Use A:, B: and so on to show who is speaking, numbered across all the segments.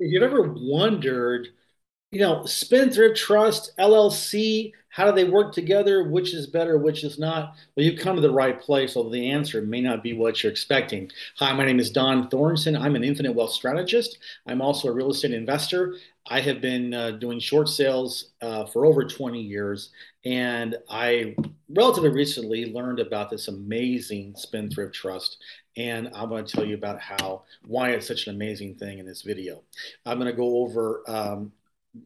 A: You've ever wondered, you know, Spendthrift Trust, LLC, how do they work together? Which is better, which is not? Well, you've come to the right place, although the answer may not be what you're expecting. Hi, my name is Don Thornton. I'm an infinite wealth strategist. I'm also a real estate investor. I have been uh, doing short sales uh, for over 20 years, and I relatively recently learned about this amazing Spendthrift Trust and I'm going to tell you about how why it's such an amazing thing in this video. I'm going to go over um,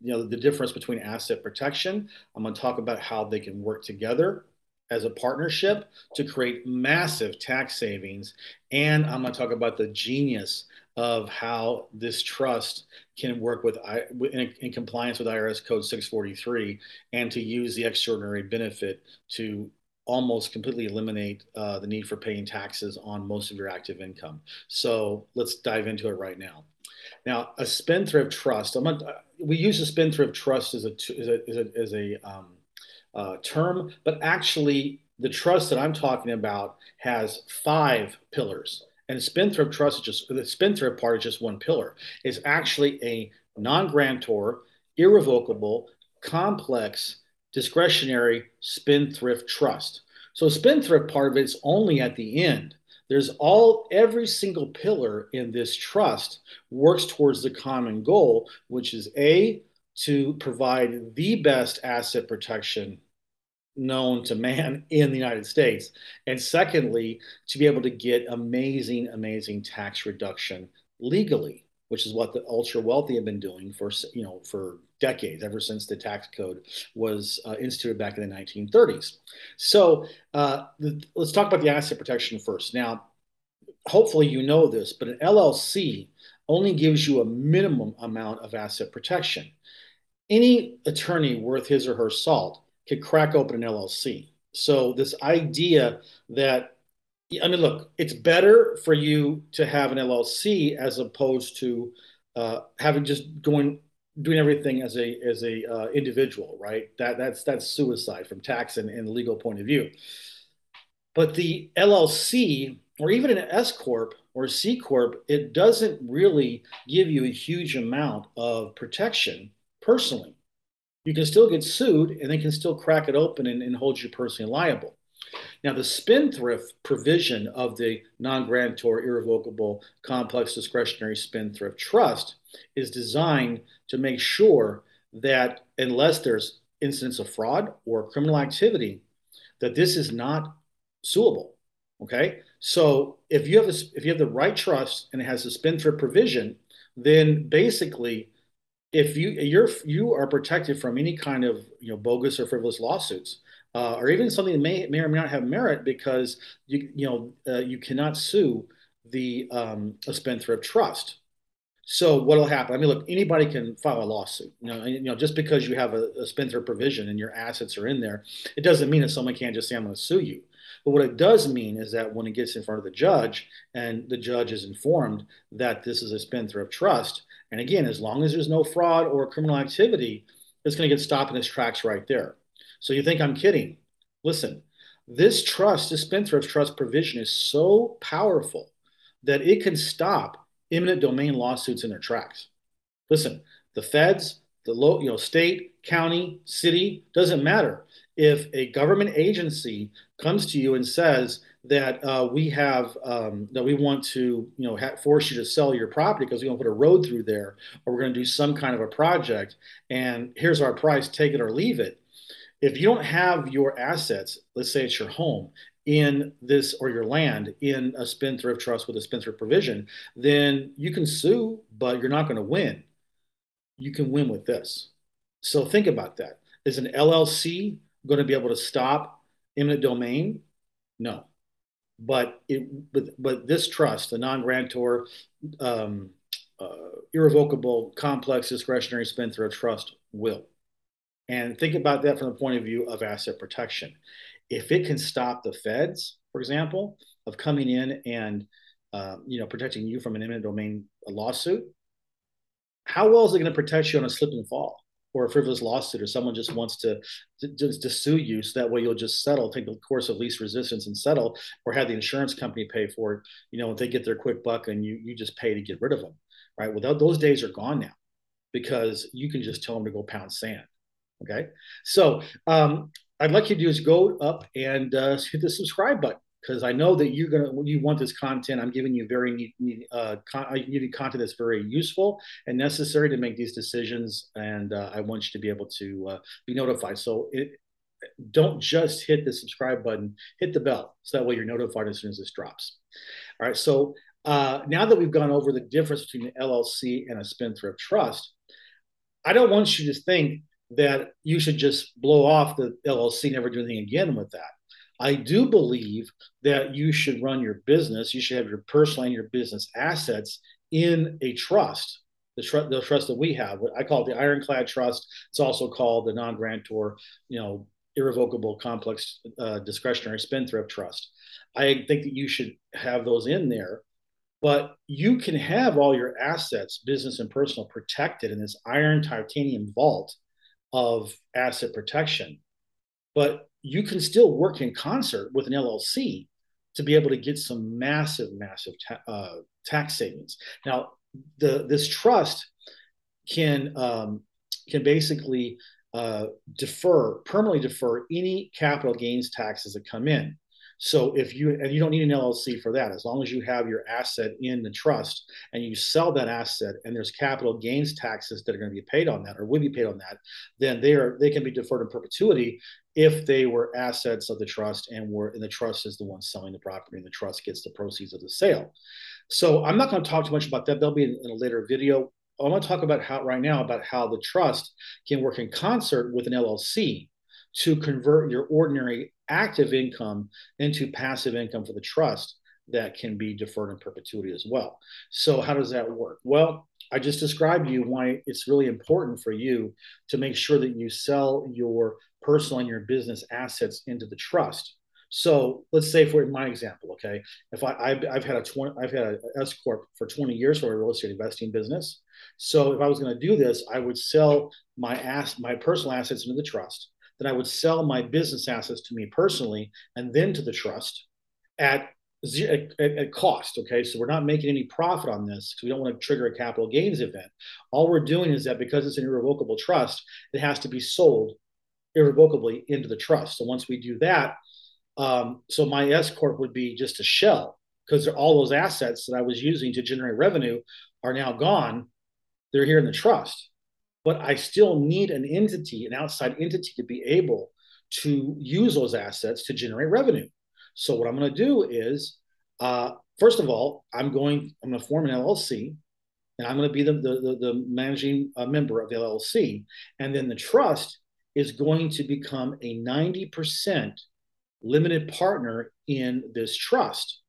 A: you know the difference between asset protection. I'm going to talk about how they can work together as a partnership to create massive tax savings, and I'm going to talk about the genius of how this trust can work with in, in compliance with IRS Code 643 and to use the extraordinary benefit to almost completely eliminate uh, the need for paying taxes on most of your active income. So let's dive into it right now. Now, a spendthrift trust. Not, we use a spendthrift trust as a as a as a, as a um, uh, term, but actually, the trust that I'm talking about has five pillars. And spendthrift trust is just the spendthrift part is just one pillar. It's actually a non-grantor, irrevocable, complex discretionary spendthrift trust. So spendthrift part of it's only at the end. There's all every single pillar in this trust works towards the common goal, which is a to provide the best asset protection known to man in the United States, and secondly, to be able to get amazing, amazing tax reduction legally which is what the ultra wealthy have been doing for you know for decades, ever since the tax code was uh, instituted back in the 1930s. So uh, the, let's talk about the asset protection first. Now, hopefully you know this, but an LLC only gives you a minimum amount of asset protection. Any attorney worth his or her salt could crack open an LLC. So this idea that I mean, look, it's better for you to have an LLC as opposed to uh, having just going doing everything as a as a uh, individual, right? That that's that's suicide from tax and, and legal point of view. But the LLC or even an S corp or C corp, it doesn't really give you a huge amount of protection personally. You can still get sued, and they can still crack it open and, and hold you personally liable. Now, the spendthrift provision of the non grantor irrevocable complex discretionary spendthrift trust is designed to make sure that unless there's incidents of fraud or criminal activity, that this is not suable. Okay, so if you have a, if you have the right trust and it has a spendthrift provision, then basically, if you you're you are protected from any kind of you know bogus or frivolous lawsuits uh, or even something that may, may or may not have merit because you you know uh, you cannot sue the um, a spendthrift trust. So what will happen? I mean, look, anybody can file a lawsuit. You know, you know, just because you have a, a spendthrift provision and your assets are in there, it doesn't mean that someone can't just say, "I'm going to sue you." But what it does mean is that when it gets in front of the judge and the judge is informed that this is a spendthrift trust, and again, as long as there's no fraud or criminal activity, it's going to get stopped in its tracks right there. So you think I'm kidding? Listen, this trust, this spendthrift trust provision is so powerful that it can stop eminent domain lawsuits in their tracks. Listen, the feds, the low, you know, state, county, city, doesn't matter. If a government agency comes to you and says that uh, we have um, that we want to, you know, ha- force you to sell your property because we want to put a road through there, or we're going to do some kind of a project, and here's our price, take it or leave it if you don't have your assets, let's say it's your home, in this or your land in a spendthrift trust with a spendthrift provision, then you can sue, but you're not going to win. You can win with this. So think about that. Is an LLC going to be able to stop eminent domain? No. But it, but, but this trust, the non-grantor, um, uh, irrevocable, complex, discretionary spendthrift trust, will. And think about that from the point of view of asset protection. If it can stop the feds, for example, of coming in and uh, you know protecting you from an eminent domain lawsuit, how well is it going to protect you on a slip and fall? or a frivolous lawsuit or someone just wants to, to, to sue you so that way you'll just settle take the course of least resistance and settle or have the insurance company pay for it you know they get their quick buck and you you just pay to get rid of them right well those days are gone now because you can just tell them to go pound sand okay so um, i'd like you to just go up and uh, hit the subscribe button because I know that you're gonna you want this content. I'm giving you very uh, con- I content that's very useful and necessary to make these decisions, and uh, I want you to be able to uh, be notified. So it don't just hit the subscribe button, hit the bell so that way you're notified as soon as this drops. All right. So uh, now that we've gone over the difference between an LLC and a spendthrift trust, I don't want you to think that you should just blow off the LLC, never do anything again with that. I do believe that you should run your business, you should have your personal and your business assets in a trust. The, tr- the trust that we have, I call it the ironclad trust. It's also called the non-grantor, you know, irrevocable complex uh, discretionary spendthrift trust. I think that you should have those in there, but you can have all your assets, business and personal, protected in this iron titanium vault of asset protection. But you can still work in concert with an LLC to be able to get some massive, massive ta- uh, tax savings. Now, the this trust can um, can basically uh, defer permanently defer any capital gains taxes that come in. So if you and you don't need an LLC for that, as long as you have your asset in the trust and you sell that asset and there's capital gains taxes that are going to be paid on that or will be paid on that, then they are they can be deferred in perpetuity if they were assets of the trust and were and the trust is the one selling the property and the trust gets the proceeds of the sale. So I'm not going to talk too much about that. There'll be in, in a later video. I want to talk about how right now about how the trust can work in concert with an LLC to convert your ordinary active income into passive income for the trust that can be deferred in perpetuity as well. So how does that work? Well, I just described to you why it's really important for you to make sure that you sell your personal and your business assets into the trust. So let's say for my example, okay, if I I've, I've had a 20, I've had a S corp for 20 years for a real estate investing business. So if I was going to do this, I would sell my ass my personal assets into the trust then I would sell my business assets to me personally and then to the trust at at, at, cost. Okay, so we're not making any profit on this because we don't want to trigger a capital gains event. All we're doing is that because it's an irrevocable trust, it has to be sold irrevocably into the trust. So once we do that, um, so my S corp would be just a shell because all those assets that I was using to generate revenue are now gone. They're here in the trust but I still need an entity, an outside entity to be able to use those assets to generate revenue. So what I'm going to do is, uh, first of all, I'm going, I'm going to form an LLC, and I'm going to be the the, the managing uh, member of the LLC, and then the trust is going to become a 90% limited partner in this trust.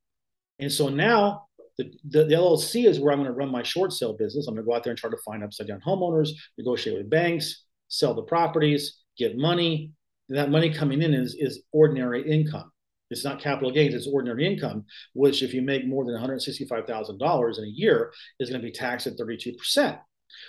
A: And so now the, the, the, LLC is where I'm going to run my short sale business. I'm going to go out there and try to find upside down homeowners, negotiate with banks, sell the properties, get money. And that money coming in is, is ordinary income. It's not capital gains, it's ordinary income, which if you make more than $165,000 in a year is going to be taxed at 32%.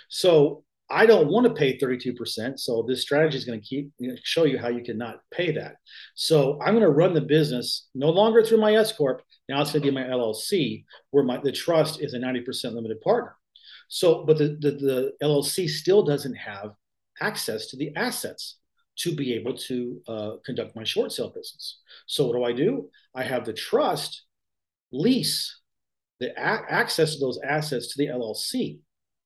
A: So I don't want to pay 32%. So this strategy is going to keep show you how you cannot pay that. So I'm going to run the business no longer through my S corp. Now it's going to be my LLC, where my the trust is a 90% limited partner. So, but the, the, the LLC still doesn't have access to the assets to be able to uh, conduct my short sale business. So what do I do? I have the trust lease the a- access to those assets to the LLC.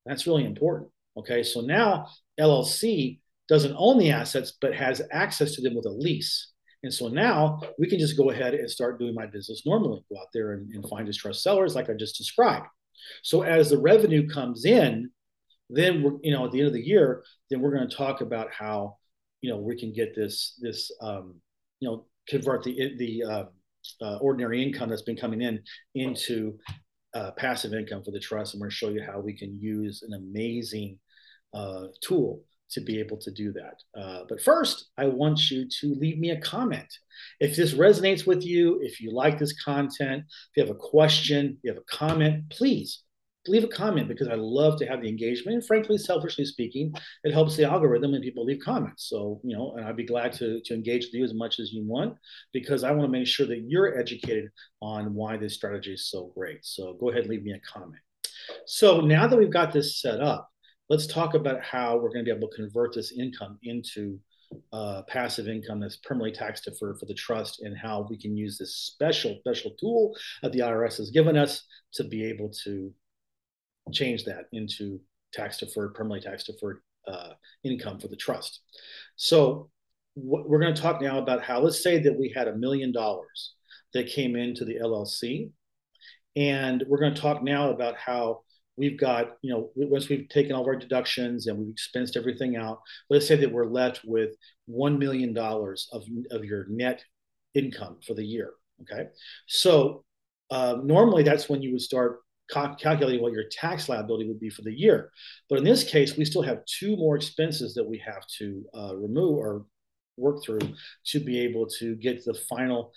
A: That's really important. Okay, so now LLC doesn't own the assets, but has access to them with a lease. And so now we can just go ahead and start doing my business normally, go out there and, and find distressed sellers like I just described. So as the revenue comes in, then we're, you know, at the end of the year, then we're going to talk about how, you know, we can get this, this, um, you know, convert the, the, uh, uh, ordinary income that's been coming in into uh, passive income for the trust. I'm going to show you how we can use an amazing uh, tool to be able to do that. Uh, but first, I want you to leave me a comment. If this resonates with you, if you like this content, if you have a question, you have a comment, please leave a comment because I love to have the engagement. And frankly, selfishly speaking, it helps the algorithm when people leave comments. So, you know, and I'd be glad to, to engage with you as much as you want because I want to make sure that you're educated on why this strategy is so great. So go ahead and leave me a comment. So now that we've got this set up, let's talk about how we're going to be able to convert this income into uh, passive income that's permanently tax deferred for the trust and how we can use this special, special tool that the IRS has given us to be able to change that into tax deferred, permanently tax deferred uh, income for the trust. So we're going to talk now about how, let's say that we had a million dollars that came into the LLC. And we're going to talk now about how we've got, you know, once we've taken all of our deductions and we've expensed everything out, let's say that we're left with $1 million of, of your net income for the year. Okay. So uh, normally that's when you would start calculating what your tax liability would be for the year. But in this case, we still have two more expenses that we have to uh, remove or work through to be able to get the final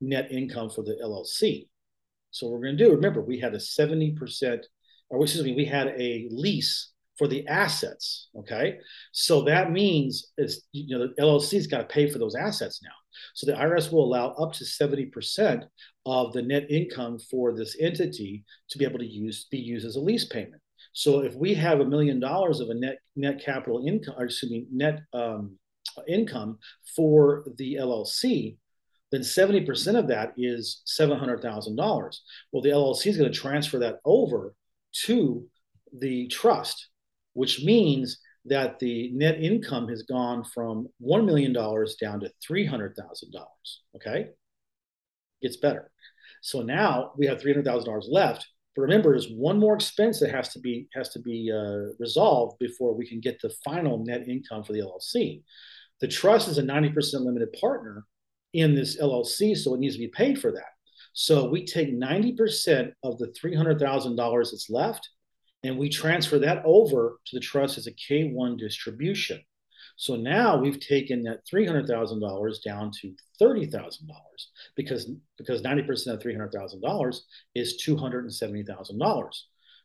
A: net income for the LLC. So we're going to do, remember, we had a 70%, or excuse me, we had a lease for the assets. Okay. So that means it's, you know, the LLC's got to pay for those assets now. So the IRS will allow up to 70% of the net income for this entity to be able to use be used as a lease payment. So if we have a million dollars of a net net capital income, or excuse me, net um, income for the LLC, then 70% of that is $700,000. Well, the LLC is going to transfer that over to the trust, which means that the net income has gone from $1 million down to $300,000. Okay. Gets better. So now we have $300,000 left. But remember, there's one more expense that has to be has to be uh, resolved before we can get the final net income for the LLC. The trust is a 90% limited partner in this LLC, so it needs to be paid for that. So we take 90% of the $300,000 that's left and we transfer that over to the trust as a K1 distribution. So now we've taken that $300,000 down to $30,000 because, because 90% of $300,000 is $270,000.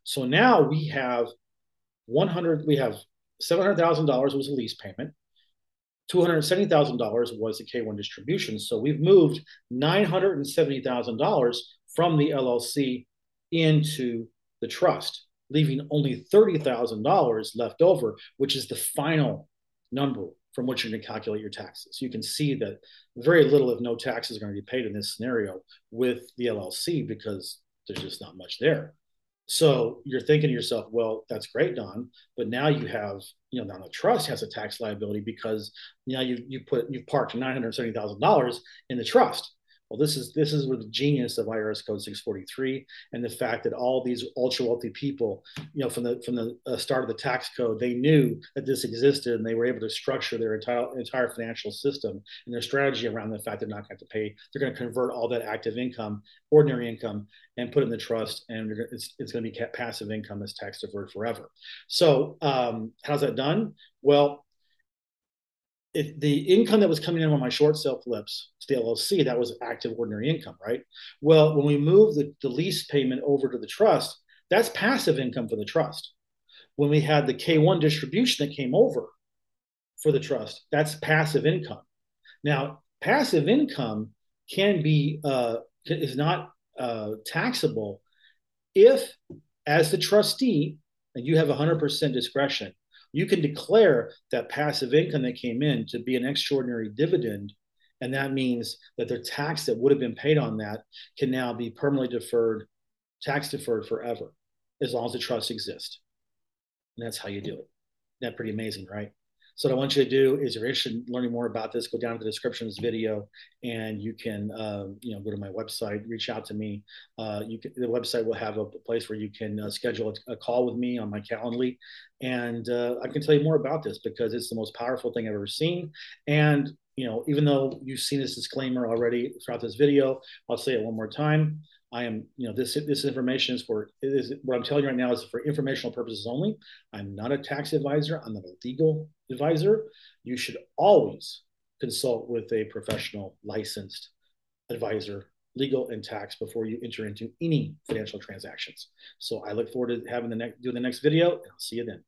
A: So now we have 100, we have $700,000 was a lease payment. $270,000 was the K1 distribution. So we've moved $970,000 from the LLC into the trust leaving only $30,000 left over, which is the final number from which you're going to calculate your taxes. You can see that very little, if no taxes, are going to be paid in this scenario with the LLC because there's just not much there. So you're thinking to yourself, well, that's great, Don, but now you have, you know, now the trust has a tax liability because now you you put you've parked nine hundred seventy thousand dollars in the trust. Well, this is this is where the genius of IRS Code 643 and the fact that all these ultra wealthy people, you know, from the from the uh, start of the tax code, they knew that this existed and they were able to structure their entire entire financial system and their strategy around the fact they're not going to have to pay. They're going to convert all that active income, ordinary income, and put it in the trust, and it's it's going to be passive income that's tax deferred forever. So, um, how's that done? Well, if the income that was coming in on my short sale flips to the LLC, that was active ordinary income, right? Well, when we move the, the lease payment over to the trust, that's passive income for the trust. When we had the K1 distribution that came over for the trust, that's passive income. Now, passive income can be uh, is not uh, taxable if, as the trustee, and you have 100% discretion, you can declare that passive income that came in to be an extraordinary dividend. And that means that the tax that would have been paid on that can now be permanently deferred, tax deferred forever, as long as the trust exists. And that's how you do it. Isn't that pretty amazing, right? So what I want you to do is, if you're interested in learning more about this, go down to the description of this video, and you can, uh, you know, go to my website, reach out to me. Uh, you can, the website will have a place where you can uh, schedule a, a, call with me on my Calendly, and uh, I can tell you more about this because it's the most powerful thing I've ever seen. And you know, even though you've seen this disclaimer already throughout this video, I'll say it one more time. I am, you know, this this information is for is what I'm telling you right now is for informational purposes only. I'm not a tax advisor. I'm not a legal advisor. You should always consult with a professional licensed advisor legal and tax before you enter into any financial transactions. So I look forward to having the next doing the next video and I'll see you then.